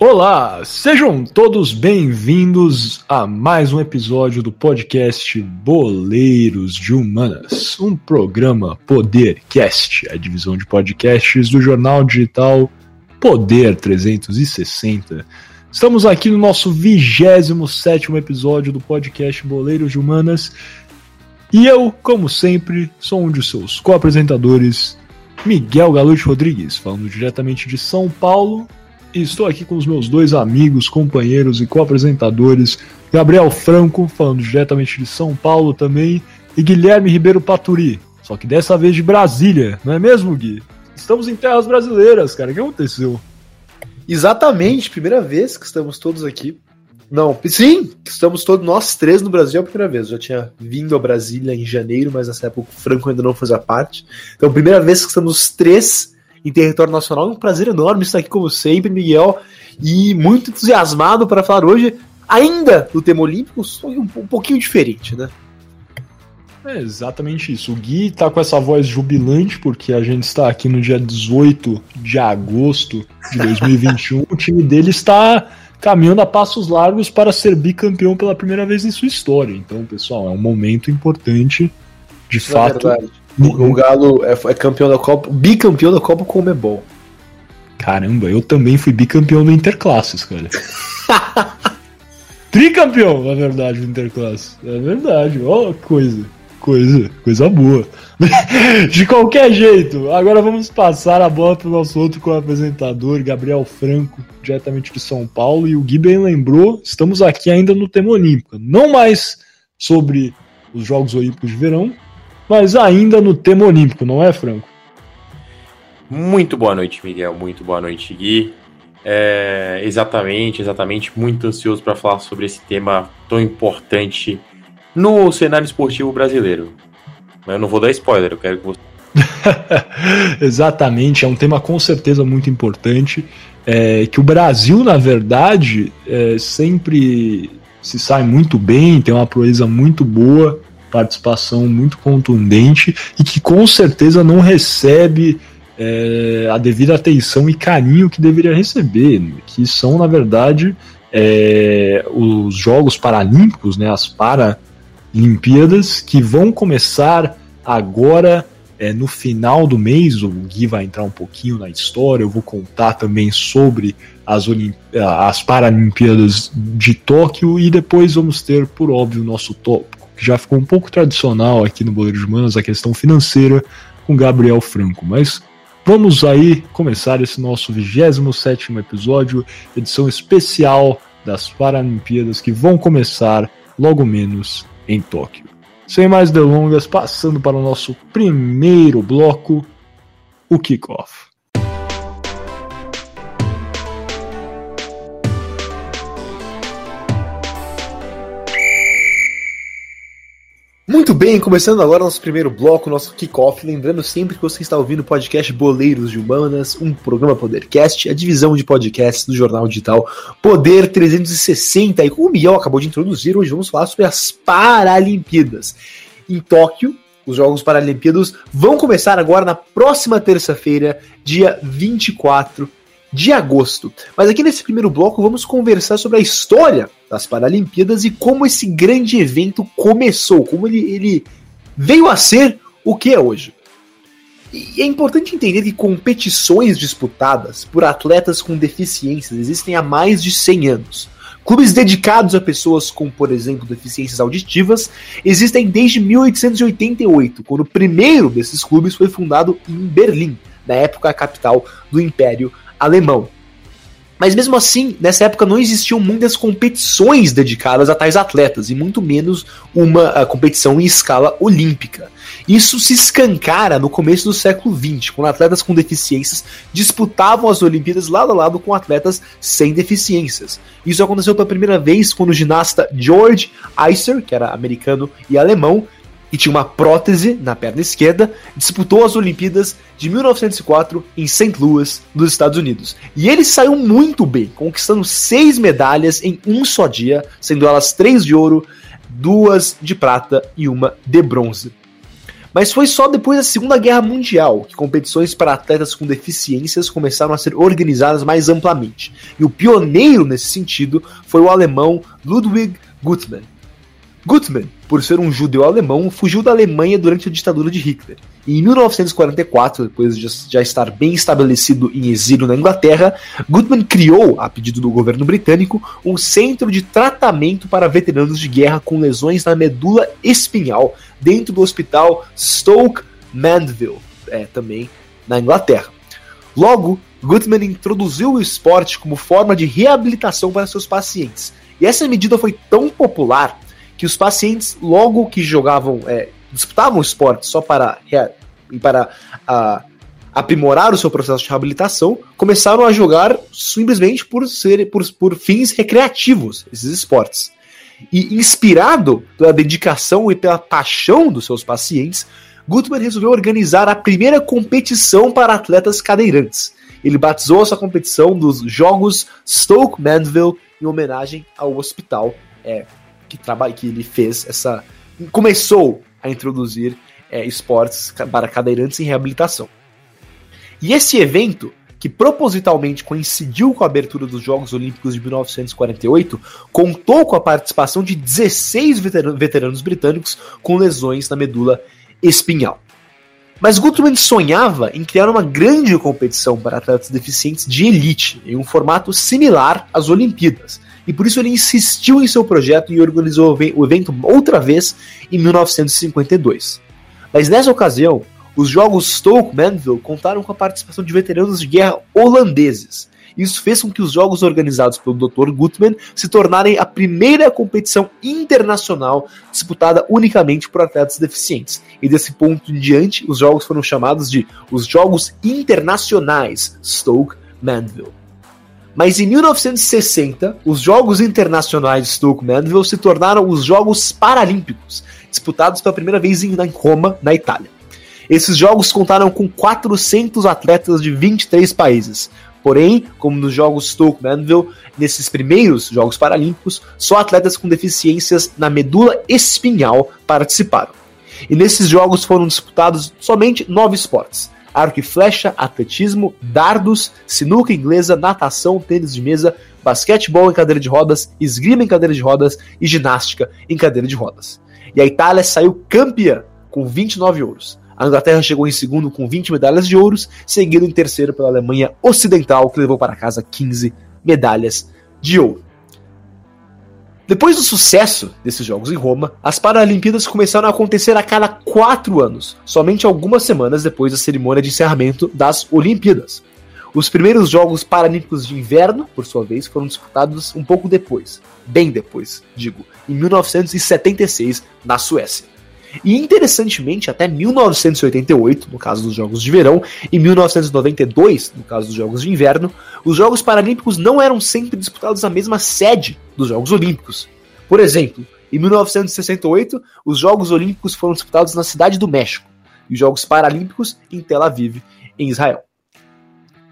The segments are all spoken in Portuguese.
Olá, sejam todos bem-vindos a mais um episódio do podcast Boleiros de Humanas, um programa Podercast, a divisão de podcasts do jornal digital Poder 360. Estamos aqui no nosso 27 episódio do podcast Boleiros de Humanas e eu, como sempre, sou um de seus co-apresentadores, Miguel Galute Rodrigues, falando diretamente de São Paulo estou aqui com os meus dois amigos, companheiros e co-apresentadores, Gabriel Franco, falando diretamente de São Paulo também, e Guilherme Ribeiro Paturi, só que dessa vez de Brasília, não é mesmo, Gui? Estamos em terras brasileiras, cara. O que aconteceu? Exatamente, primeira vez que estamos todos aqui. Não, sim, estamos todos nós três no Brasil é a primeira vez. Eu já tinha vindo a Brasília em janeiro, mas nessa época o Franco ainda não fazia parte. Então, primeira vez que estamos os três em território nacional. É um prazer enorme estar aqui como sempre, Miguel, e muito entusiasmado para falar hoje ainda do tema olímpico, só um, um pouquinho diferente, né? É exatamente isso. O Gui tá com essa voz jubilante, porque a gente está aqui no dia 18 de agosto de 2021. o time dele está caminhando a passos largos para ser bicampeão pela primeira vez em sua história. Então, pessoal, é um momento importante, de isso é fato. É o, Galo é, é, campeão da Copa, bicampeão da Copa com o Mebol. Caramba, eu também fui bicampeão do Interclasses, cara. Tricampeão, na verdade, do Interclasses. É verdade, ó, coisa, coisa, coisa boa. De qualquer jeito, agora vamos passar a bola para o nosso outro co-apresentador, Gabriel Franco, diretamente de São Paulo. E o Gui bem lembrou, estamos aqui ainda no tema olímpico. Não mais sobre os Jogos Olímpicos de Verão, mas ainda no tema olímpico, não é, Franco? Muito boa noite, Miguel. Muito boa noite, Gui. É, exatamente, exatamente. Muito ansioso para falar sobre esse tema tão importante no cenário esportivo brasileiro. Mas eu não vou dar spoiler, eu quero que você. exatamente, é um tema com certeza muito importante. É, que o Brasil, na verdade, é, sempre se sai muito bem, tem uma proeza muito boa participação muito contundente e que com certeza não recebe é, a devida atenção e carinho que deveria receber, que são, na verdade, é, os Jogos Paralímpicos, né, as Paralimpíadas, que vão começar agora é, no final do mês. O Gui vai entrar um pouquinho na história, eu vou contar também sobre as, as Paralimpíadas de Tóquio e depois vamos ter, por óbvio, o nosso tópico que já ficou um pouco tradicional aqui no Boleiro de Manos, a questão financeira com Gabriel Franco. Mas vamos aí começar esse nosso 27 episódio, edição especial das Paralimpíadas que vão começar logo menos em Tóquio. Sem mais delongas, passando para o nosso primeiro bloco, o kickoff. Muito bem, começando agora nosso primeiro bloco, nosso kickoff. Lembrando sempre que você está ouvindo o podcast Boleiros de Humanas, um programa Podercast, a divisão de podcasts do jornal digital Poder 360. E como o Miguel acabou de introduzir, hoje vamos falar sobre as Paralimpíadas. Em Tóquio, os Jogos Paralimpíados vão começar agora na próxima terça-feira, dia 24 de agosto. Mas aqui nesse primeiro bloco vamos conversar sobre a história das Paralimpíadas e como esse grande evento começou, como ele, ele veio a ser o que é hoje. E é importante entender que competições disputadas por atletas com deficiências existem há mais de 100 anos. Clubes dedicados a pessoas com, por exemplo, deficiências auditivas existem desde 1888, quando o primeiro desses clubes foi fundado em Berlim, na época capital do Império alemão. Mas mesmo assim, nessa época não existiam muitas competições dedicadas a tais atletas, e muito menos uma ah, competição em escala olímpica. Isso se escancara no começo do século XX, quando atletas com deficiências disputavam as Olimpíadas lado a lado com atletas sem deficiências. Isso aconteceu pela primeira vez quando o ginasta George Iser, que era americano e alemão, e tinha uma prótese na perna esquerda, disputou as Olimpíadas de 1904 em St. Louis, nos Estados Unidos. E ele saiu muito bem, conquistando seis medalhas em um só dia, sendo elas três de ouro, duas de prata e uma de bronze. Mas foi só depois da Segunda Guerra Mundial que competições para atletas com deficiências começaram a ser organizadas mais amplamente. E o pioneiro nesse sentido foi o alemão Ludwig Guttmann. Guttmann, por ser um judeu alemão, fugiu da Alemanha durante a ditadura de Hitler. E em 1944, depois de já estar bem estabelecido em exílio na Inglaterra, Guttmann criou, a pedido do governo britânico, um centro de tratamento para veteranos de guerra com lesões na medula espinhal dentro do hospital Stoke Mandeville, é, também na Inglaterra. Logo, Guttmann introduziu o esporte como forma de reabilitação para seus pacientes. E essa medida foi tão popular que os pacientes, logo que jogavam, é, disputavam esporte só para, para a, aprimorar o seu processo de reabilitação, começaram a jogar simplesmente por, ser, por, por fins recreativos, esses esportes. E inspirado pela dedicação e pela paixão dos seus pacientes, Gutmann resolveu organizar a primeira competição para atletas cadeirantes. Ele batizou essa competição dos Jogos Stoke Mandeville em homenagem ao hospital é, que, trabalha, que ele fez essa. começou a introduzir é, esportes para cadeirantes em reabilitação. E esse evento, que propositalmente coincidiu com a abertura dos Jogos Olímpicos de 1948, contou com a participação de 16 veteranos britânicos com lesões na medula espinhal. Mas Gutmann sonhava em criar uma grande competição para atletas deficientes de elite, em um formato similar às Olimpíadas, e por isso ele insistiu em seu projeto e organizou o evento outra vez em 1952. Mas nessa ocasião, os jogos Stoke Mandeville contaram com a participação de veteranos de guerra holandeses. Isso fez com que os jogos organizados pelo Dr. Gutmann se tornarem a primeira competição internacional disputada unicamente por atletas deficientes. E desse ponto em diante, os jogos foram chamados de os Jogos Internacionais Stoke Mandeville. Mas em 1960, os Jogos Internacionais de Stoke Mandeville se tornaram os Jogos Paralímpicos, disputados pela primeira vez em Roma, na Itália. Esses jogos contaram com 400 atletas de 23 países. Porém, como nos Jogos Stoke Mandeville, nesses primeiros Jogos Paralímpicos, só atletas com deficiências na medula espinhal participaram. E nesses jogos foram disputados somente nove esportes: arco e flecha, atletismo, dardos, sinuca inglesa, natação, tênis de mesa, basquetebol em cadeira de rodas, esgrima em cadeira de rodas e ginástica em cadeira de rodas. E a Itália saiu campeã com 29 ouros. A Inglaterra chegou em segundo com 20 medalhas de ouros, seguido em terceiro pela Alemanha Ocidental, que levou para casa 15 medalhas de ouro. Depois do sucesso desses Jogos em Roma, as Paralimpíadas começaram a acontecer a cada quatro anos, somente algumas semanas depois da cerimônia de encerramento das Olimpíadas. Os primeiros Jogos Paralímpicos de Inverno, por sua vez, foram disputados um pouco depois, bem depois, digo, em 1976, na Suécia. E interessantemente, até 1988, no caso dos Jogos de Verão, e 1992, no caso dos Jogos de Inverno, os Jogos Paralímpicos não eram sempre disputados na mesma sede dos Jogos Olímpicos. Por exemplo, em 1968, os Jogos Olímpicos foram disputados na Cidade do México e os Jogos Paralímpicos em Tel Aviv, em Israel.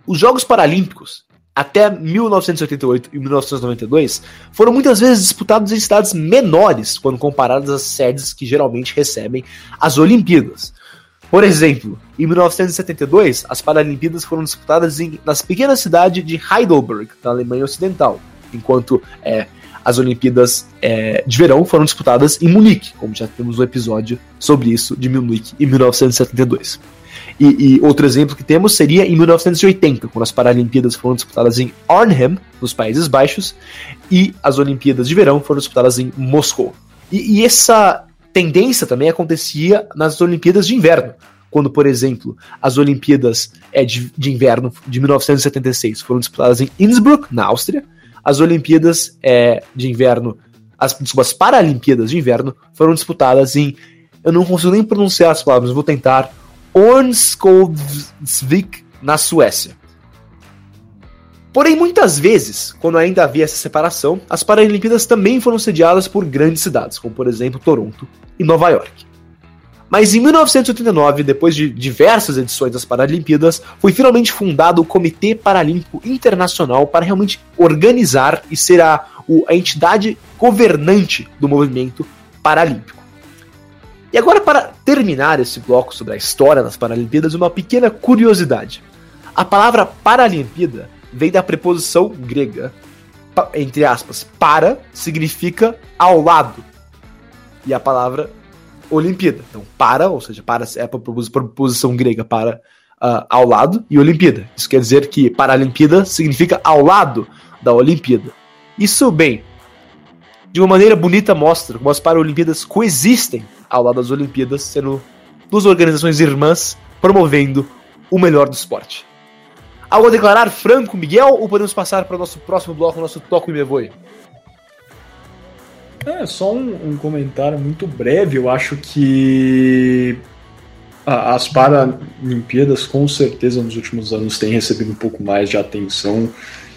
Os Jogos Paralímpicos até 1988 e 1992 foram muitas vezes disputados em cidades menores quando comparadas às sedes que geralmente recebem as Olimpíadas. Por exemplo, em 1972, as Paralimpíadas foram disputadas em, nas pequenas cidades de Heidelberg, na Alemanha Ocidental, enquanto é, as Olimpíadas é, de Verão foram disputadas em Munique, como já temos um episódio sobre isso de Munique em 1972. E, e, outro exemplo que temos seria em 1980, quando as Paralimpíadas foram disputadas em Arnhem, nos Países Baixos, e as Olimpíadas de Verão foram disputadas em Moscou. E, e essa tendência também acontecia nas Olimpíadas de Inverno, quando, por exemplo, as Olimpíadas é, de, de Inverno de 1976 foram disputadas em Innsbruck, na Áustria, as Olimpíadas é, de Inverno, as, desculpa, as Paralimpíadas de Inverno foram disputadas em. Eu não consigo nem pronunciar as palavras, vou tentar. Ornskovsvik, na Suécia. Porém, muitas vezes, quando ainda havia essa separação, as Paralimpíadas também foram sediadas por grandes cidades, como por exemplo Toronto e Nova York. Mas em 1989, depois de diversas edições das Paralimpíadas, foi finalmente fundado o Comitê Paralímpico Internacional para realmente organizar e ser a, a entidade governante do movimento paralímpico. E agora, para terminar esse bloco sobre a história das Paralimpíadas, uma pequena curiosidade. A palavra Paralimpíada vem da preposição grega, entre aspas, para significa ao lado. E a palavra Olimpíada. Então, para, ou seja, para é a preposição grega para uh, ao lado, e Olimpíada. Isso quer dizer que Paralimpíada significa ao lado da Olimpíada. Isso, bem, de uma maneira bonita mostra como as Paralimpíadas coexistem ao lado das Olimpíadas, sendo duas organizações irmãs promovendo o melhor do esporte. Algo a declarar, Franco, Miguel, ou podemos passar para o nosso próximo bloco, nosso Toco e Voe? É, só um, um, comentário muito breve. Eu acho que as Paralimpíadas, com certeza, nos últimos anos, têm recebido um pouco mais de atenção,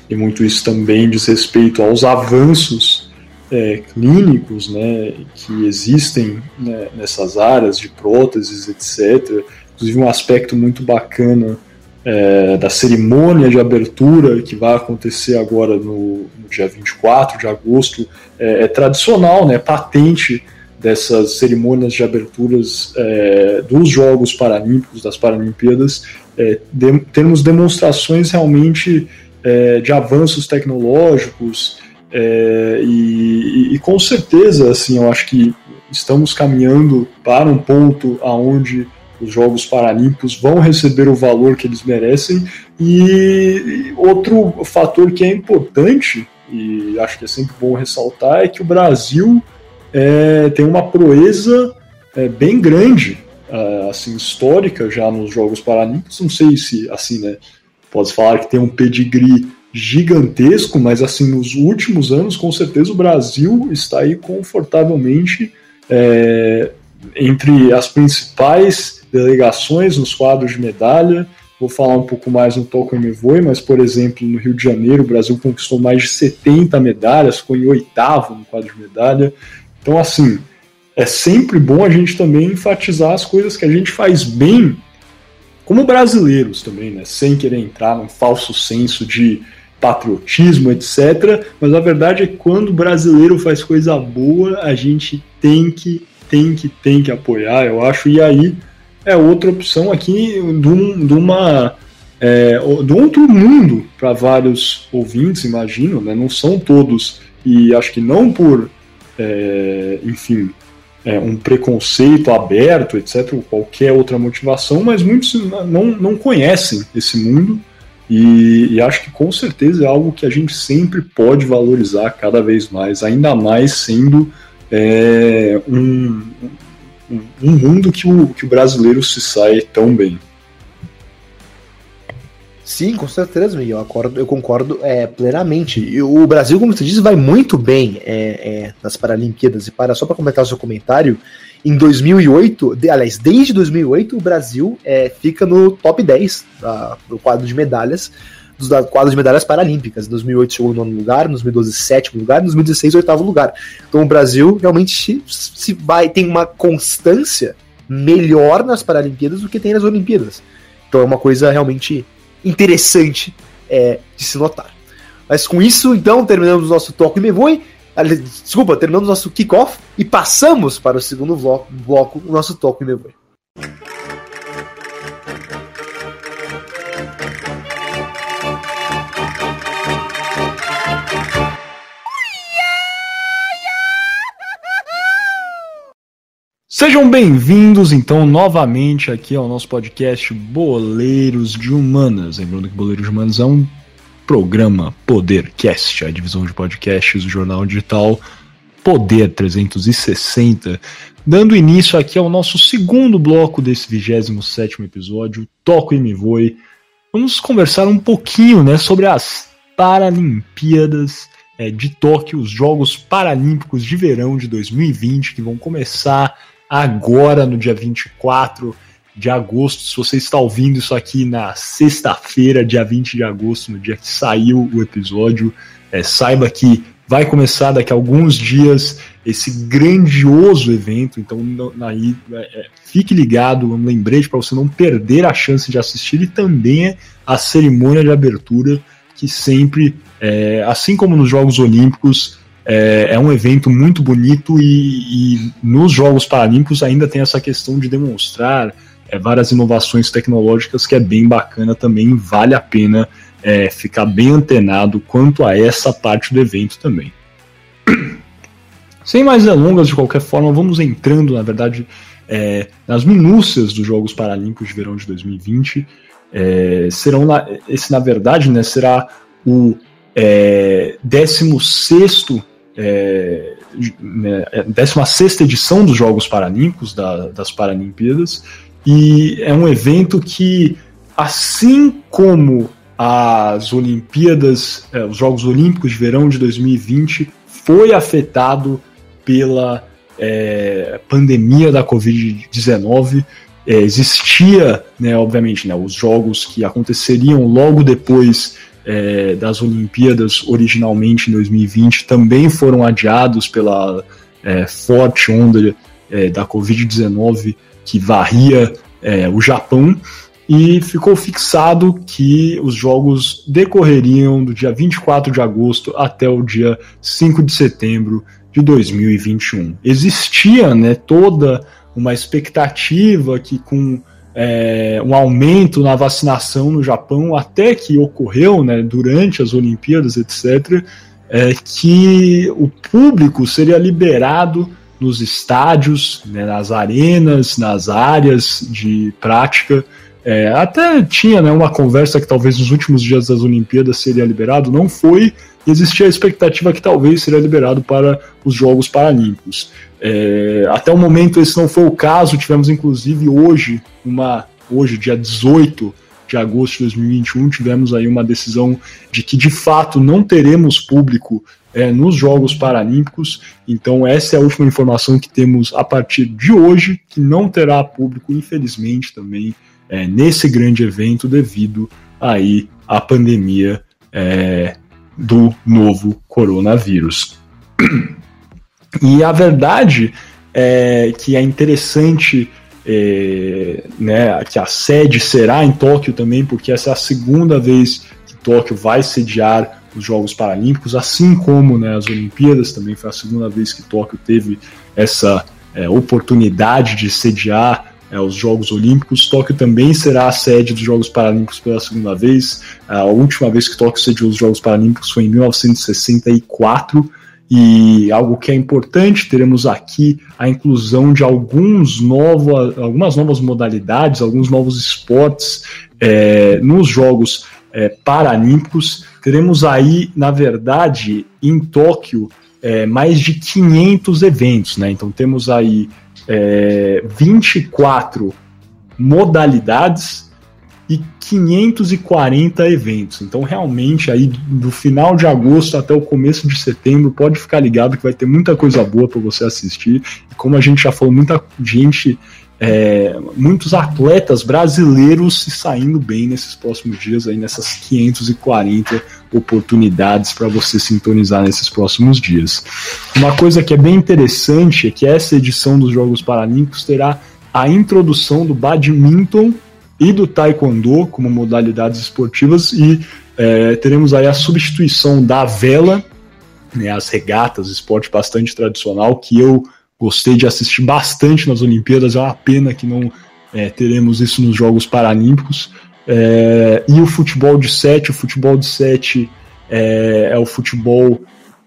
e muito isso também diz respeito aos avanços é, clínicos né, que existem né, nessas áreas de próteses, etc. Inclusive, um aspecto muito bacana é, da cerimônia de abertura que vai acontecer agora no, no dia 24 de agosto é, é, tradicional, né, patente dessas cerimônias de aberturas é, dos Jogos Paralímpicos, das Paralimpíadas, é, de, termos demonstrações realmente é, de avanços tecnológicos é, e, e, com certeza, assim, eu acho que estamos caminhando para um ponto aonde os Jogos Paralímpicos vão receber o valor que eles merecem. E outro fator que é importante, e acho que é sempre bom ressaltar, é que o Brasil é, tem uma proeza é, bem grande, é, assim, histórica já nos Jogos Paralímpicos. Não sei se, assim, né, pode falar que tem um pedigree gigantesco, mas assim, nos últimos anos, com certeza o Brasil está aí confortavelmente é, entre as principais delegações nos quadros de medalha. Vou falar um pouco mais no Toco Me Voe, mas, por exemplo, no Rio de Janeiro, o Brasil conquistou mais de 70 medalhas, ficou em oitavo no quadro de medalha. Então, assim, é sempre bom a gente também enfatizar as coisas que a gente faz bem, como brasileiros também, né? Sem querer entrar num falso senso de patriotismo, etc. Mas a verdade é que quando o brasileiro faz coisa boa, a gente tem que, tem que, tem que apoiar, eu acho. E aí é outra opção aqui de, de uma é, de outro mundo para vários ouvintes, imagino, né? Não são todos e acho que não por, é, enfim, é, um preconceito aberto, etc. Ou qualquer outra motivação, mas muitos não, não conhecem esse mundo e, e, acho que com certeza é algo que a gente sempre pode valorizar cada vez mais, ainda mais sendo é, um, um mundo que o, que o brasileiro se sai tão bem. Sim, com certeza, Miguel. Eu concordo, eu concordo é, plenamente. E o Brasil, como você disse, vai muito bem é, é, nas Paralimpíadas. E para só para comentar o seu comentário, em 2008, de, aliás, desde 2008, o Brasil é, fica no top 10 da, do quadro de medalhas dos quadros de medalhas paralímpicas. Em 2008 chegou no nono lugar, em 2012 sétimo lugar, em 2016 oitavo lugar. Então o Brasil realmente se vai tem uma constância melhor nas Paralimpíadas do que tem nas Olimpíadas. Então é uma coisa realmente interessante é, de se notar. Mas com isso, então, terminamos o nosso Toque Me Voe. Desculpa, terminamos o nosso kickoff e passamos para o segundo bloco, bloco o nosso Toque Me Voe. Sejam bem-vindos, então, novamente aqui ao nosso podcast Boleiros de Humanas. Lembrando que Boleiros de Humanas é um programa Podercast, a divisão de podcasts do jornal digital Poder 360. Dando início aqui ao nosso segundo bloco desse 27 episódio, Toco e Me Voe. Vamos conversar um pouquinho né, sobre as Paralimpíadas é, de Tóquio, os Jogos Paralímpicos de Verão de 2020, que vão começar agora no dia 24 de agosto. Se você está ouvindo isso aqui na sexta-feira, dia 20 de agosto, no dia que saiu o episódio, é, saiba que vai começar daqui a alguns dias esse grandioso evento. Então, aí, é, é, fique ligado, um lembrete para você não perder a chance de assistir e também a cerimônia de abertura, que sempre, é, assim como nos Jogos Olímpicos, é, é um evento muito bonito e, e, nos Jogos Paralímpicos ainda tem essa questão de demonstrar é, várias inovações tecnológicas que é bem bacana também, vale a pena é, ficar bem antenado quanto a essa parte do evento também. Sem mais delongas, de qualquer forma, vamos entrando, na verdade, é, nas minúcias dos Jogos Paralímpicos de Verão de 2020. É, serão, esse, na verdade, né, será o é, 16 é, né, 16 edição dos Jogos Paralímpicos, da, das Paralimpíadas, e é um evento que, assim como as Olimpíadas, é, os Jogos Olímpicos de Verão de 2020, foi afetado pela é, pandemia da Covid-19. É, existia, né, obviamente, né, os jogos que aconteceriam logo depois é, das Olimpíadas, originalmente em 2020, também foram adiados pela é, forte onda é, da Covid-19 que varria é, o Japão. E ficou fixado que os jogos decorreriam do dia 24 de agosto até o dia 5 de setembro de 2021. Existia né, toda uma expectativa que com é, um aumento na vacinação no Japão, até que ocorreu né, durante as Olimpíadas, etc., é, que o público seria liberado nos estádios, né, nas arenas, nas áreas de prática. É, até tinha né, uma conversa que talvez nos últimos dias das Olimpíadas seria liberado, não foi, existia a expectativa que talvez seria liberado para os Jogos Paralímpicos. É, até o momento esse não foi o caso, tivemos inclusive hoje, uma, hoje dia 18 de agosto de 2021, tivemos aí uma decisão de que de fato não teremos público é, nos Jogos Paralímpicos, então essa é a última informação que temos a partir de hoje, que não terá público, infelizmente, também é, nesse grande evento devido aí à pandemia é, do novo coronavírus. E a verdade é que é interessante é, né, que a sede será em Tóquio também, porque essa é a segunda vez que Tóquio vai sediar os Jogos Paralímpicos, assim como né, as Olimpíadas, também foi a segunda vez que Tóquio teve essa é, oportunidade de sediar é, os Jogos Olímpicos. Tóquio também será a sede dos Jogos Paralímpicos pela segunda vez. A última vez que Tóquio sediou os Jogos Paralímpicos foi em 1964. E algo que é importante, teremos aqui a inclusão de alguns novos, algumas novas modalidades, alguns novos esportes é, nos Jogos é, Paralímpicos. Teremos aí, na verdade, em Tóquio, é, mais de 500 eventos, né? Então temos aí é, 24 modalidades e 540 eventos. Então, realmente, aí do final de agosto até o começo de setembro, pode ficar ligado que vai ter muita coisa boa para você assistir. E como a gente já falou, muita gente, é, muitos atletas brasileiros se saindo bem nesses próximos dias, aí nessas 540 oportunidades para você sintonizar nesses próximos dias. Uma coisa que é bem interessante é que essa edição dos Jogos Paralímpicos terá a introdução do badminton e do taekwondo como modalidades esportivas e é, teremos aí a substituição da vela, né, as regatas, esporte bastante tradicional que eu gostei de assistir bastante nas Olimpíadas. É uma pena que não é, teremos isso nos Jogos Paralímpicos. É, e o futebol de sete, o futebol de sete é, é o futebol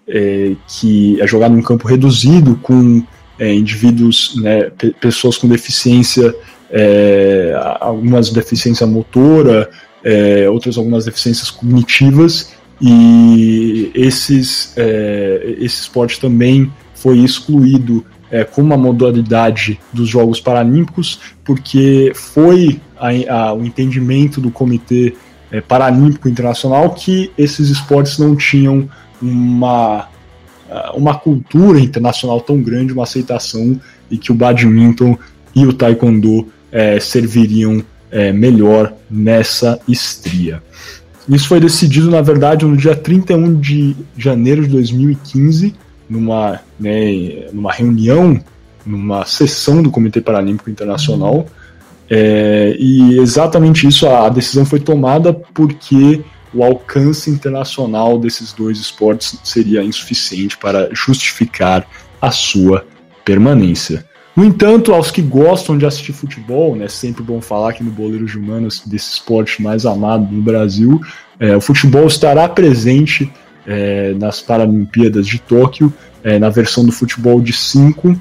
é, que é jogado em um campo reduzido com é, indivíduos, né, pessoas com deficiência é, algumas deficiência motora, é, outras algumas deficiências cognitivas, e esses, é, esse esporte também foi excluído é, como uma modalidade dos Jogos Paralímpicos, porque foi a, a, o entendimento do Comitê é, Paralímpico Internacional que esses esportes não tinham uma, uma cultura internacional tão grande, uma aceitação, e que o badminton e o taekwondo é, serviriam é, melhor nessa estria. Isso foi decidido, na verdade, no dia 31 de janeiro de 2015, numa, né, numa reunião, numa sessão do Comitê Paralímpico Internacional. É, e exatamente isso, a, decisão foi tomada porque o alcance internacional desses dois esportes seria insuficiente para justificar a sua permanência. No entanto, aos que gostam de assistir futebol, né, sempre bom falar aqui no Boleiros de Humanas desse esporte mais amado no Brasil, é, o futebol estará presente é, nas Paralimpíadas de Tóquio, é, na versão do futebol de 5.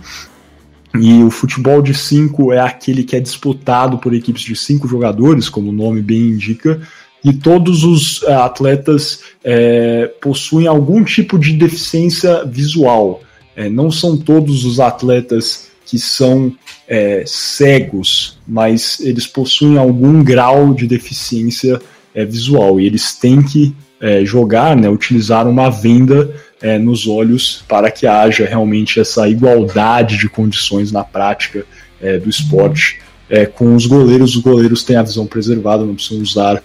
E o futebol de 5 é aquele que é disputado por equipes de 5 jogadores, como o nome bem indica, e todos os é, atletas é, possuem algum tipo de deficiência visual. É, não são todos os atletas que são é, cegos, mas eles possuem algum grau de deficiência é, visual e eles têm que é, jogar, né, utilizar uma venda é, nos olhos para que haja realmente essa igualdade de condições na prática é, do esporte. É, com os goleiros, os goleiros têm a visão preservada, não precisam usar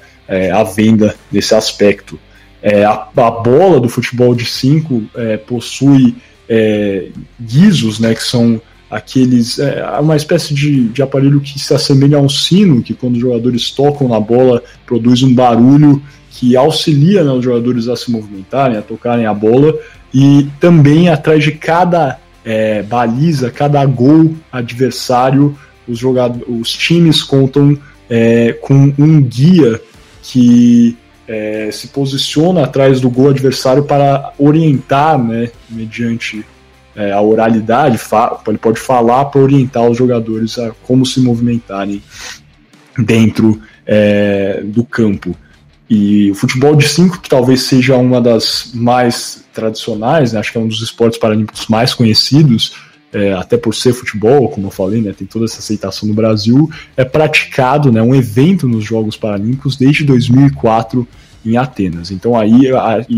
a venda nesse aspecto. A, a, bola do futebol de 5 possui guizos, né, que são aqueles. É uma espécie de, de aparelho que se assemelha a um sino, que quando os jogadores tocam na bola produz um barulho que auxilia né, os jogadores a se movimentarem, a tocarem a bola, e também atrás de cada é, baliza, cada gol adversário, os, jogadores, os times contam é, com um guia que é, se posiciona atrás do gol adversário para orientar, né, mediante é, a oralidade, ele pode falar para orientar os jogadores a como se movimentarem dentro é, do campo. E o futebol de 5, que talvez seja uma das mais tradicionais, né, acho que é um dos esportes paralímpicos mais conhecidos, é, até por ser futebol, como eu falei, né, tem toda essa aceitação no Brasil, é praticado, né, um evento nos Jogos Paralímpicos desde 2004 em Atenas. Então aí,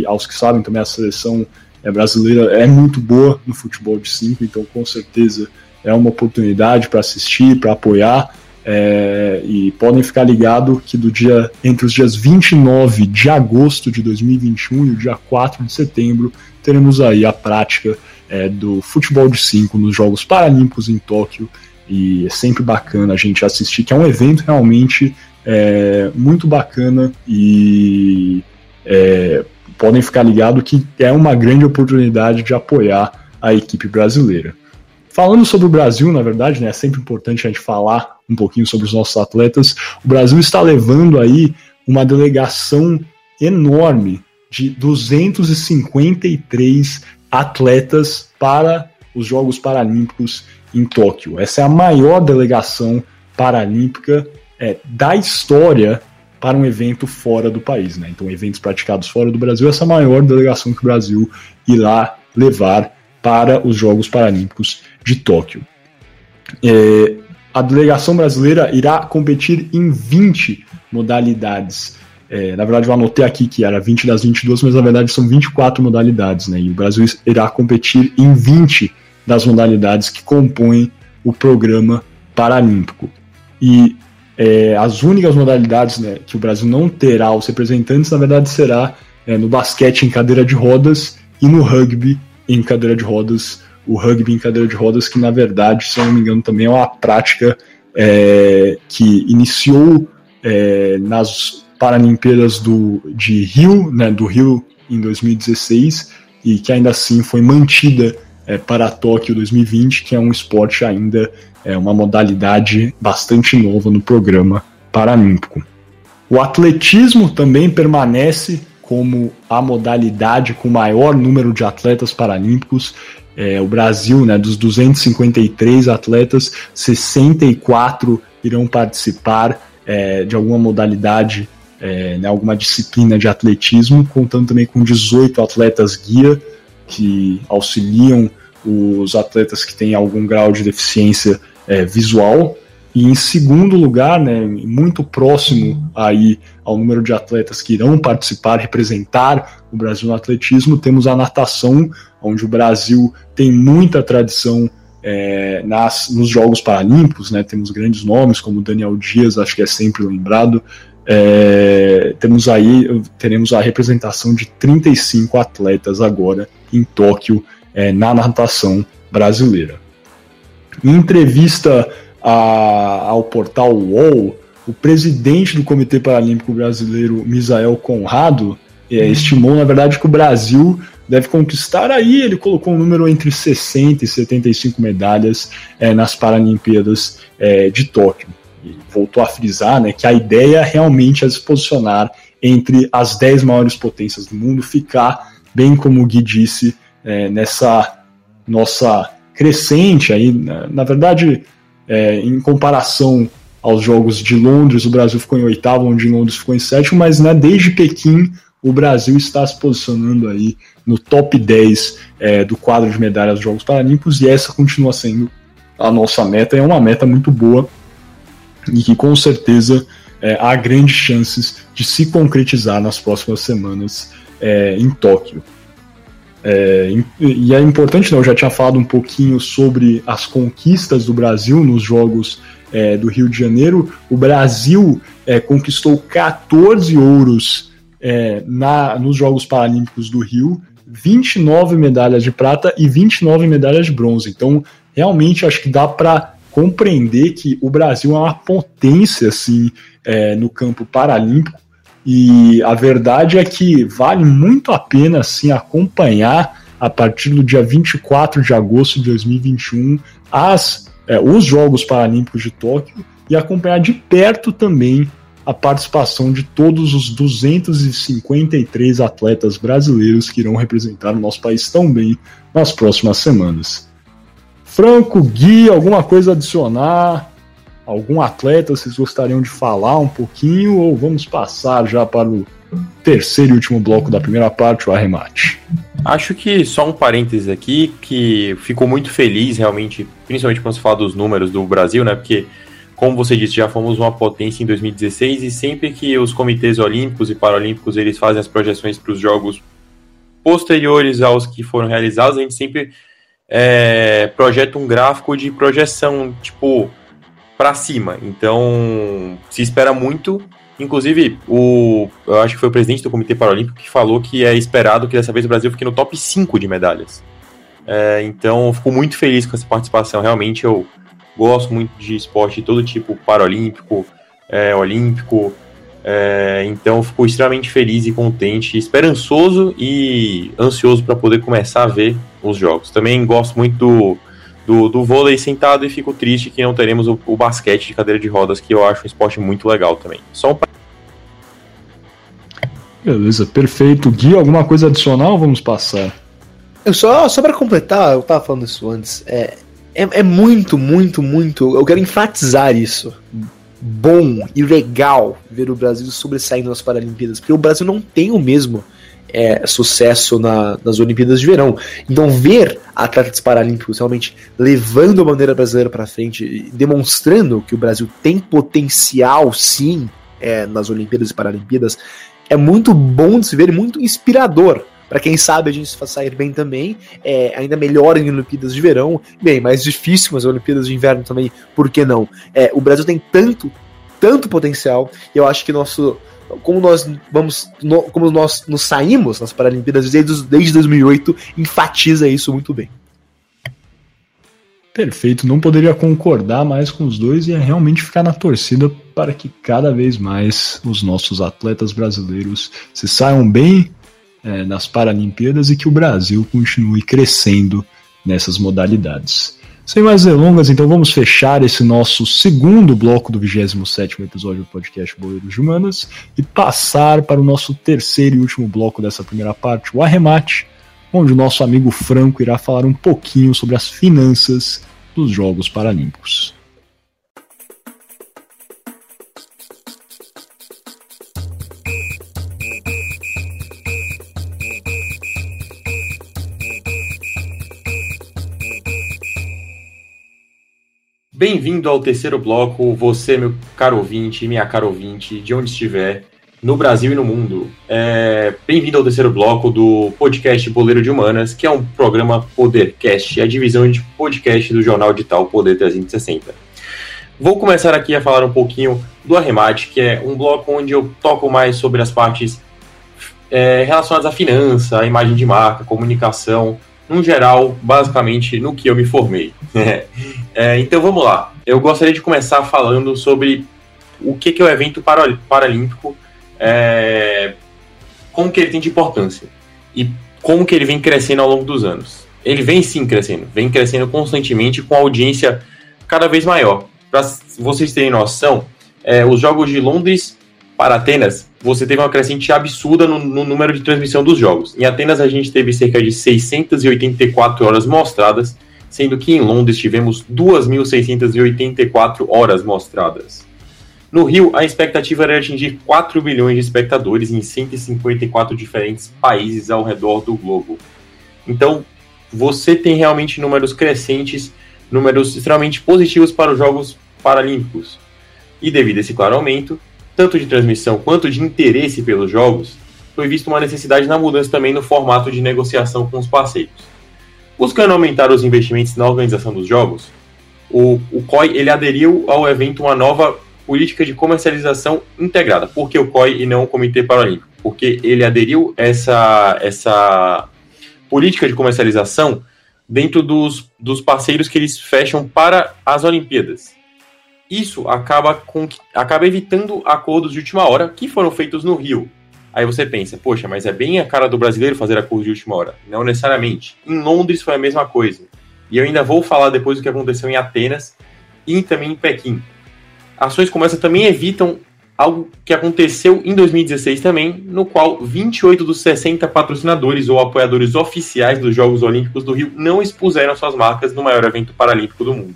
aos que sabem também a seleção é, brasileira é muito boa no futebol de 5, então com certeza é uma oportunidade para assistir, para apoiar. É, e podem ficar ligados que do dia entre os dias 29 de agosto de 2021 e o dia 4 de setembro teremos aí a prática é, do futebol de 5 nos Jogos Paralímpicos em Tóquio e é sempre bacana a gente assistir, que é um evento realmente é, muito bacana e é, podem ficar ligados que é uma grande oportunidade de apoiar a equipe brasileira. Falando sobre o Brasil, na verdade, né, é sempre importante a gente falar um pouquinho sobre os nossos atletas. O Brasil está levando aí uma delegação enorme de 253 atletas para os Jogos Paralímpicos em Tóquio. Essa é a maior delegação paralímpica é, da história para um evento fora do país. Né? Então, eventos praticados fora do Brasil, essa maior delegação que o Brasil irá levar para os Jogos Paralímpicos de Tóquio. É, a delegação brasileira irá competir em 20 modalidades. É, na verdade, eu anotei aqui que era 20 das 22, mas na verdade são 24 modalidades, né? E o Brasil irá competir em 20 das modalidades que compõem o programa paralímpico. E é, as únicas modalidades né, que o Brasil não terá os representantes, na verdade, será é, no basquete em cadeira de rodas e no rugby em cadeira de rodas. O rugby em cadeira de rodas, que na verdade, se eu não me engano, também é uma prática é, que iniciou é, nas Paralimpíadas do, de Rio, né, do Rio em 2016, e que ainda assim foi mantida é, para Tóquio 2020, que é um esporte ainda é uma modalidade bastante nova no programa paralímpico. O atletismo também permanece como a modalidade com maior número de atletas paralímpicos. É, o Brasil, né, dos 253 atletas, 64 irão participar é, de alguma modalidade, é, né, alguma disciplina de atletismo, contando também com 18 atletas guia que auxiliam os atletas que têm algum grau de deficiência é, visual. E em segundo lugar, né, muito próximo aí ao número de atletas que irão participar, representar o Brasil no atletismo, temos a natação, onde o Brasil tem muita tradição é, nas, nos Jogos Paralímpicos, né, temos grandes nomes como Daniel Dias, acho que é sempre lembrado. É, temos aí, teremos a representação de 35 atletas agora em Tóquio é, na natação brasileira. Em entrevista a, ao portal UOL, o presidente do Comitê Paralímpico Brasileiro, Misael Conrado, é, estimou, na verdade, que o Brasil deve conquistar aí, ele colocou um número entre 60 e 75 medalhas é, nas Paralimpíadas é, de Tóquio. E voltou a frisar né, que a ideia realmente é se posicionar entre as 10 maiores potências do mundo, ficar, bem como o Gui disse, é, nessa nossa crescente aí, na, na verdade, é, em comparação aos Jogos de Londres, o Brasil ficou em oitavo, onde Londres ficou em sétimo, mas né, desde Pequim o Brasil está se posicionando aí no top 10 é, do quadro de medalhas dos Jogos Paralímpicos e essa continua sendo a nossa meta. É uma meta muito boa e que com certeza é, há grandes chances de se concretizar nas próximas semanas é, em Tóquio. É, e é importante, né, eu já tinha falado um pouquinho sobre as conquistas do Brasil nos Jogos é, do Rio de Janeiro. O Brasil é, conquistou 14 ouros é, na, nos Jogos Paralímpicos do Rio, 29 medalhas de prata e 29 medalhas de bronze. Então, realmente acho que dá para compreender que o Brasil é uma potência assim é, no campo paralímpico e a verdade é que vale muito a pena assim acompanhar a partir do dia 24 de agosto de 2021 as, é, os Jogos Paralímpicos de Tóquio e acompanhar de perto também a participação de todos os 253 atletas brasileiros que irão representar o nosso país tão bem nas próximas semanas. Franco, Gui, alguma coisa a adicionar? Algum atleta vocês gostariam de falar um pouquinho ou vamos passar já para o terceiro e último bloco da primeira parte, o arremate? Acho que só um parênteses aqui, que ficou muito feliz realmente, principalmente quando se fala dos números do Brasil, né? Porque como você disse, já fomos uma potência em 2016 e sempre que os comitês olímpicos e paralímpicos eles fazem as projeções para os jogos posteriores aos que foram realizados, a gente sempre é, projeta um gráfico de projeção, tipo, para cima. Então, se espera muito. Inclusive, o, eu acho que foi o presidente do Comitê Paralímpico que falou que é esperado que dessa vez o Brasil fique no top 5 de medalhas. É, então, eu fico muito feliz com essa participação. Realmente, eu gosto muito de esporte de todo tipo, paralímpico, é, olímpico, é, então fico extremamente feliz e contente, esperançoso e ansioso para poder começar a ver os jogos. Também gosto muito do, do, do vôlei sentado e fico triste que não teremos o, o, basquete de cadeira de rodas, que eu acho um esporte muito legal também. Só um... Beleza, perfeito. Gui, alguma coisa adicional? Vamos passar. Eu só, só para completar, eu estava falando isso antes. É, é, é muito, muito, muito. Eu quero enfatizar isso. Bom e legal ver o Brasil sobressaindo nas Paralimpíadas, porque o Brasil não tem o mesmo é, sucesso na, nas Olimpíadas de Verão. Então, ver atletas paralímpicos realmente levando a bandeira brasileira para frente, demonstrando que o Brasil tem potencial, sim, é, nas Olimpíadas e Paralimpíadas, é muito bom de se ver e muito inspirador para quem sabe a gente sair bem também, é, ainda melhor em Olimpíadas de verão, bem, mais difícil as Olimpíadas de inverno também, por que não? É, o Brasil tem tanto, tanto potencial, e eu acho que nosso como nós vamos, no, como nós nos saímos nas Paralimpíadas desde, desde 2008, enfatiza isso muito bem. Perfeito, não poderia concordar mais com os dois e é realmente ficar na torcida para que cada vez mais os nossos atletas brasileiros se saiam bem é, nas Paralimpíadas e que o Brasil continue crescendo nessas modalidades. Sem mais delongas, então vamos fechar esse nosso segundo bloco do 27 episódio do podcast Boleiros de Humanas e passar para o nosso terceiro e último bloco dessa primeira parte, o arremate, onde o nosso amigo Franco irá falar um pouquinho sobre as finanças dos Jogos Paralímpicos. Bem-vindo ao terceiro bloco, você, meu caro ouvinte, minha caro ouvinte, de onde estiver, no Brasil e no mundo. É... Bem-vindo ao terceiro bloco do podcast Boleiro de Humanas, que é um programa Podercast, a divisão de podcast do jornal digital Poder 360. Vou começar aqui a falar um pouquinho do Arremate, que é um bloco onde eu toco mais sobre as partes é, relacionadas à finança, à imagem de marca, comunicação, no geral, basicamente no que eu me formei. é, então vamos lá. Eu gostaria de começar falando sobre o que, que é o evento paralímpico, é, como que ele tem de importância e como que ele vem crescendo ao longo dos anos. Ele vem sim crescendo, vem crescendo constantemente com audiência cada vez maior. Para vocês terem noção, é, os Jogos de Londres para Atenas, você teve uma crescente absurda no, no, número de transmissão dos jogos. Em Atenas, a gente teve cerca de 684 horas mostradas, sendo que em Londres tivemos 2.684 horas mostradas. No Rio, a expectativa era atingir 4 milhões de espectadores em 154 diferentes países ao redor do globo. Então, você tem realmente números crescentes, números extremamente positivos para os Jogos Paralímpicos. E devido a esse claro aumento, tanto de transmissão quanto de interesse pelos jogos, foi vista uma necessidade na mudança também no formato de negociação com os parceiros. Buscando aumentar os investimentos na organização dos jogos, o, o COI ele aderiu ao evento uma nova política de comercialização integrada. Por que o COI e não o Comitê Paralímpico? Porque ele aderiu essa essa política de comercialização dentro dos, dos parceiros que eles fecham para as Olimpíadas. Isso acaba, com, acaba evitando acordos de última hora que foram feitos no Rio. Aí você pensa, poxa, mas é bem a cara do brasileiro fazer acordo de última hora. Não necessariamente. Em Londres foi a mesma coisa. E eu ainda vou falar depois do que aconteceu em Atenas e também em Pequim. Ações como essa também evitam algo que aconteceu em 2016 também, no qual 28 dos 60 patrocinadores ou apoiadores oficiais dos Jogos Olímpicos do Rio não expuseram suas marcas no maior evento paralímpico do mundo.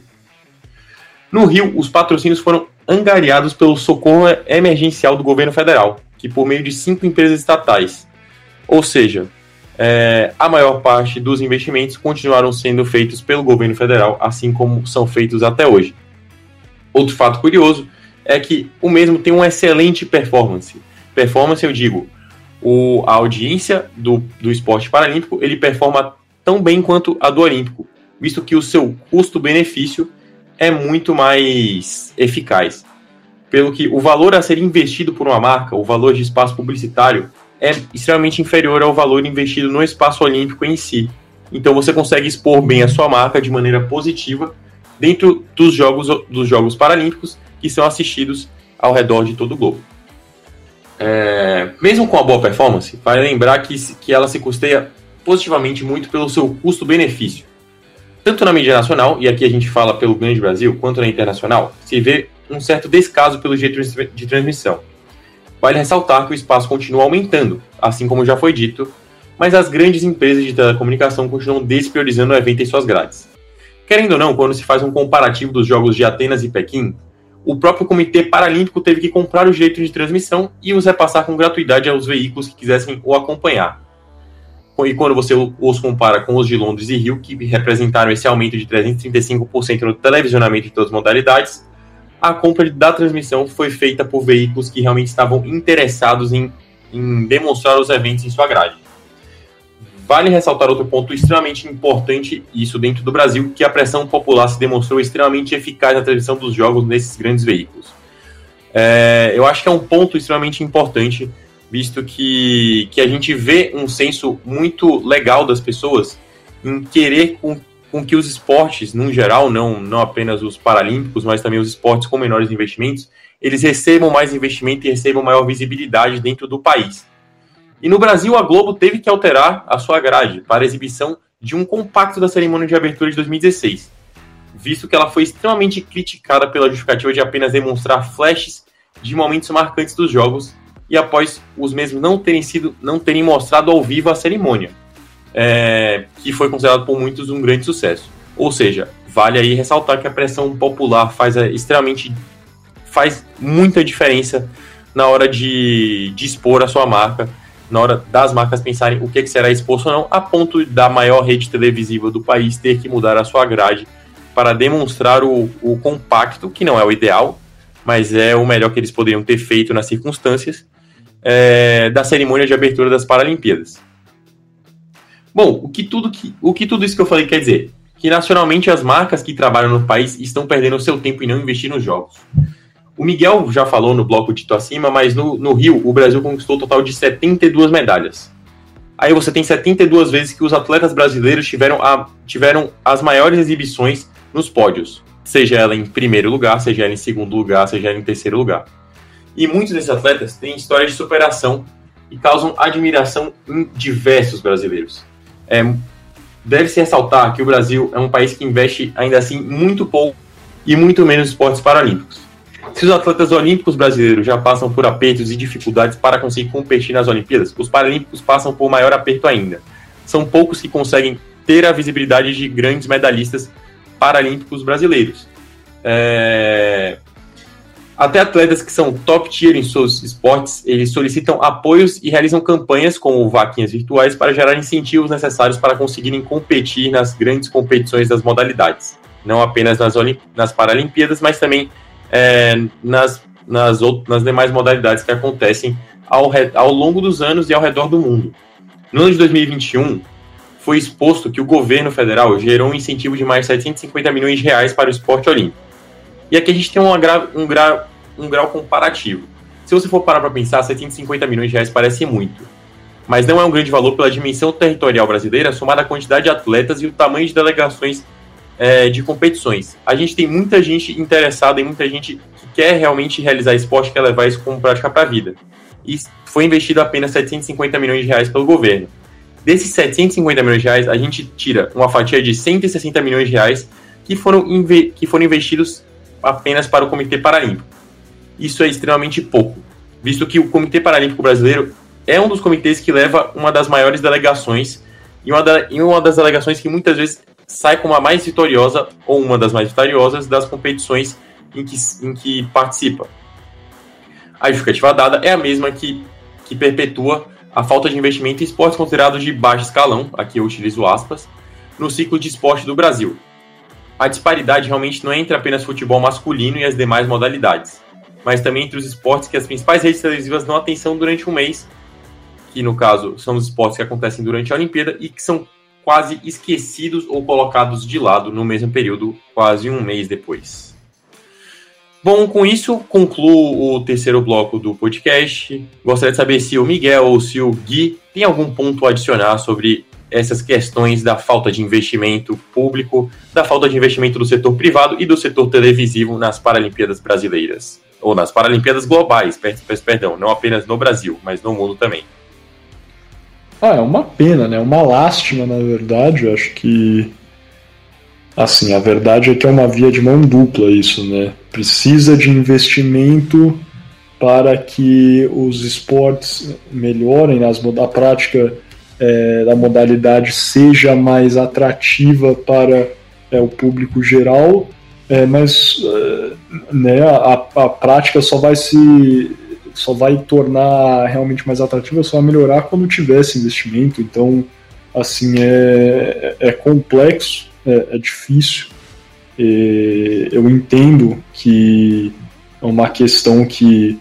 No Rio, os patrocínios foram angariados pelo socorro emergencial do governo federal, que por meio de cinco empresas estatais. Ou seja, é, a maior parte dos investimentos continuaram sendo feitos pelo governo federal, assim como são feitos até hoje. Outro fato curioso é que o mesmo tem uma excelente performance. Performance, eu digo, o, a audiência do, do esporte paralímpico ele performa tão bem quanto a do olímpico, visto que o seu custo-benefício é muito mais eficaz. Pelo que o valor a ser investido por uma marca, o valor de espaço publicitário, é extremamente inferior ao valor investido no espaço olímpico em si. Então você consegue expor bem a sua marca de maneira positiva dentro dos jogos, dos jogos paralímpicos que são assistidos ao redor de todo o globo. É, mesmo com a boa performance, vale lembrar que, que ela se custeia positivamente muito pelo seu custo-benefício. Tanto na mídia nacional, e aqui a gente fala pelo grande Brasil, quanto na internacional, se vê um certo descaso pelo jeito de transmissão. Vale ressaltar que o espaço continua aumentando, assim como já foi dito, mas as grandes empresas de telecomunicação continuam despriorizando o evento em suas grades. Querendo ou não, quando se faz um comparativo dos jogos de Atenas e Pequim, o próprio Comitê Paralímpico teve que comprar o direito de transmissão e os repassar com gratuidade aos veículos que quisessem o acompanhar. E quando você os compara com os de Londres e Rio, que representaram esse aumento de 335% no televisionamento de todas as modalidades, a compra da transmissão foi feita por veículos que realmente estavam interessados em, em demonstrar os eventos em sua grade. Vale ressaltar outro ponto extremamente importante, isso dentro do Brasil, que a pressão popular se demonstrou extremamente eficaz na transmissão dos jogos nesses grandes veículos. É, eu acho que é um ponto extremamente importante, visto que, que a gente vê um senso muito legal das pessoas em querer com, com que os esportes, no geral, não, não apenas os paralímpicos, mas também os esportes com menores investimentos, eles recebam mais investimento e recebam maior visibilidade dentro do país. E no Brasil, a Globo teve que alterar a sua grade para a exibição de um compacto da cerimônia de abertura de 2016, visto que ela foi extremamente criticada pela justificativa de apenas demonstrar flashes de momentos marcantes dos jogos e após os mesmos não terem sido, não terem mostrado ao vivo a cerimônia, é, que foi considerado por muitos um grande sucesso. Ou seja, vale aí ressaltar que a pressão popular faz é, extremamente faz muita diferença na hora de, de expor a sua marca na hora das marcas pensarem o que, será exposto ou não, a ponto da maior rede televisiva do país ter que mudar a sua grade para demonstrar o, o compacto, que não é o ideal, mas é o melhor que eles poderiam ter feito nas circunstâncias, é, da cerimônia de abertura das Paralimpíadas. Bom, o que, tudo que, o que tudo isso que eu falei quer dizer? Que nacionalmente as marcas que trabalham no país estão perdendo seu tempo em não investir nos jogos. O Miguel já falou no bloco dito acima, mas no, no Rio o Brasil conquistou um total de 72 medalhas. Aí você tem 72 vezes que os atletas brasileiros tiveram, a, tiveram as maiores exibições nos pódios. seja ela em primeiro lugar, seja ela em segundo lugar, seja ela em terceiro lugar. E muitos desses atletas têm histórias de superação e causam admiração em diversos brasileiros. É, Deve-se ressaltar que o Brasil é um país que investe ainda assim muito pouco e muito menos esportes paralímpicos. Se os atletas olímpicos brasileiros já passam por apertos e dificuldades para conseguir competir nas Olimpíadas, os paralímpicos passam por maior aperto ainda. São poucos que conseguem ter a visibilidade de grandes medalhistas paralímpicos brasileiros. É... Até atletas que são top tier em seus esportes, eles solicitam apoios e realizam campanhas como vaquinhas virtuais para gerar incentivos necessários para conseguirem competir nas grandes competições das modalidades. Não apenas nas, Olimp nas Paralimpíadas, mas também é, nas, nas, nas demais modalidades que acontecem ao, ao longo dos anos e ao redor do mundo. No ano de 2021, foi exposto que o governo federal gerou um incentivo de mais de 750 milhões de reais para o esporte olímpico. E aqui a gente tem um, gra um, gra um grau comparativo. Se você for parar para pensar, 750 milhões de reais parece muito. Mas não é um grande valor pela dimensão territorial brasileira, somada à quantidade de atletas e o tamanho de delegações é, de competições. A gente tem muita gente interessada e muita gente que quer realmente realizar esporte, quer levar isso como prática para a vida. E foi investido apenas 750 milhões de reais pelo governo. Desses 750 milhões de reais, a gente tira uma fatia de 160 milhões de reais que foram, que foram investidos apenas para o Comitê Paralímpico. Isso é extremamente pouco, visto que o Comitê Paralímpico Brasileiro é um dos comitês que leva uma das maiores delegações e uma, e uma das delegações que muitas vezes sai como a mais vitoriosa ou uma das mais vitoriosas das competições em que, em que participa. A justificativa dada é a mesma que, que perpetua a falta de investimento em esportes considerados de baixo escalão, aqui eu utilizo aspas, no ciclo de esporte do Brasil. A disparidade realmente não é entre apenas futebol masculino e as demais modalidades, mas também entre os esportes que as principais redes televisivas dão atenção durante um mês, que no caso são os esportes que acontecem durante a Olimpíada e que são quase esquecidos ou colocados de lado no mesmo período, quase um mês depois. Bom, com isso concluo o terceiro bloco do podcast. Gostaria de saber se o Miguel ou se o Gui tem algum ponto a adicionar sobre essas questões da falta de investimento público, da falta de investimento do setor privado e do setor televisivo nas Paralimpíadas brasileiras. Ou nas Paralimpíadas globais, perdão, não apenas no Brasil, mas no mundo também. Ah, é uma pena, né? Uma lástima, na verdade. Eu acho que. Assim, a verdade é que é uma via de mão dupla isso, né? Precisa de investimento para que os esportes melhorem, as, a prática é, da modalidade seja mais atrativa para é, o público geral, é, mas é, né, a, a prática só vai se só vai tornar realmente mais atrativa, só vai melhorar quando tiver esse investimento. Então, assim, é, é complexo, é, é difícil. Eu entendo que é uma questão que,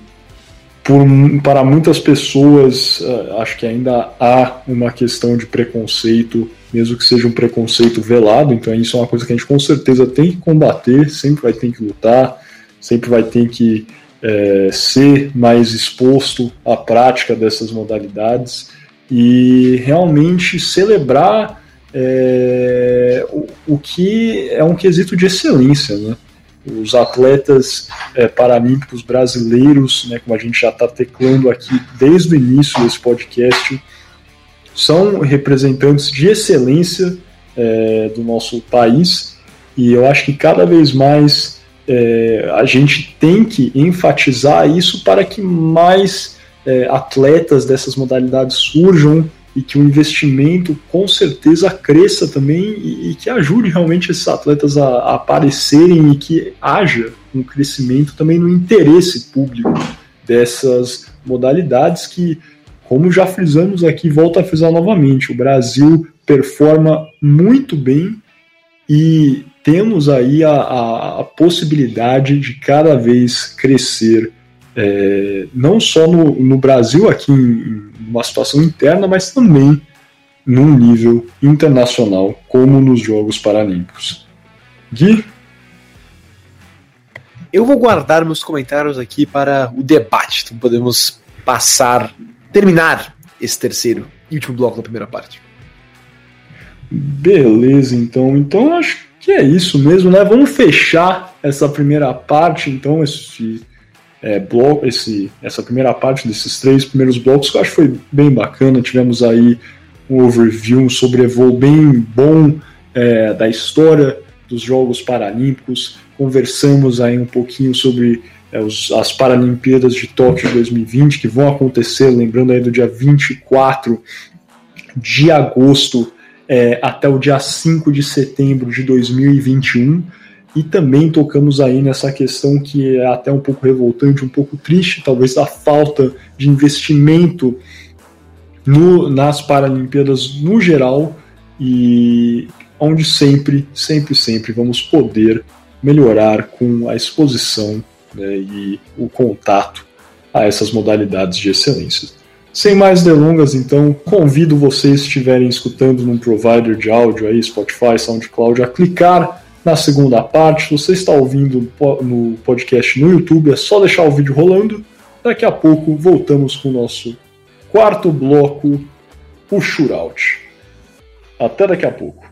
por, para muitas pessoas, é, acho que ainda há uma questão de preconceito, mesmo que seja um preconceito velado. Então, isso é uma coisa que a gente com certeza tem que combater, sempre vai ter que lutar, sempre vai ter que é, ser mais exposto à prática dessas modalidades e realmente celebrar é, o, o, que é um quesito de excelência, né? Os atletas é, paralímpicos brasileiros, né, como a gente já está teclando aqui desde o início desse podcast, são representantes de excelência é, do nosso país. E eu acho que cada vez mais é, a gente tem que enfatizar isso para que mais atletas dessas modalidades surjam e que o investimento com certeza cresça também e, e que ajude realmente esses atletas a, a, aparecerem e que haja um crescimento também no interesse público dessas modalidades que, como já frisamos aqui, volta a frisar novamente, o Brasil performa muito bem e temos aí a, a, a possibilidade de cada vez crescer, é, não só no, no Brasil, aqui em, uma situação interna, mas também num nível internacional, como nos Jogos Paralímpicos. Gui? Eu vou guardar meus comentários aqui para o debate, então podemos passar, terminar esse terceiro e último bloco da primeira parte. Beleza, então. Então acho que que é isso mesmo, né? Vamos fechar essa primeira parte, então, esse é, bloco, esse, essa primeira parte desses três primeiros blocos, que eu acho que foi bem bacana. Tivemos aí um overview, um sobrevoo bem bom é, da história dos Jogos Paralímpicos. Conversamos aí um pouquinho sobre é, os, as Paralimpíadas de Tóquio 2020, que vão acontecer, lembrando aí do dia 24 de agosto é, até o dia 5 de setembro de 2021. E também tocamos aí nessa questão que é até um pouco revoltante, um pouco triste, talvez da falta de investimento no, nas Paralimpíadas no geral, e onde sempre, sempre, sempre vamos poder melhorar com a exposição né, e o contato a essas modalidades de excelência. Sem mais delongas, então, convido vocês, se estiverem escutando num provider de áudio aí, Spotify, SoundCloud, a clicar na segunda parte. Se você está ouvindo no podcast no YouTube, é só deixar o vídeo rolando. Daqui a pouco voltamos com o nosso quarto bloco, o shootout. Até daqui a pouco.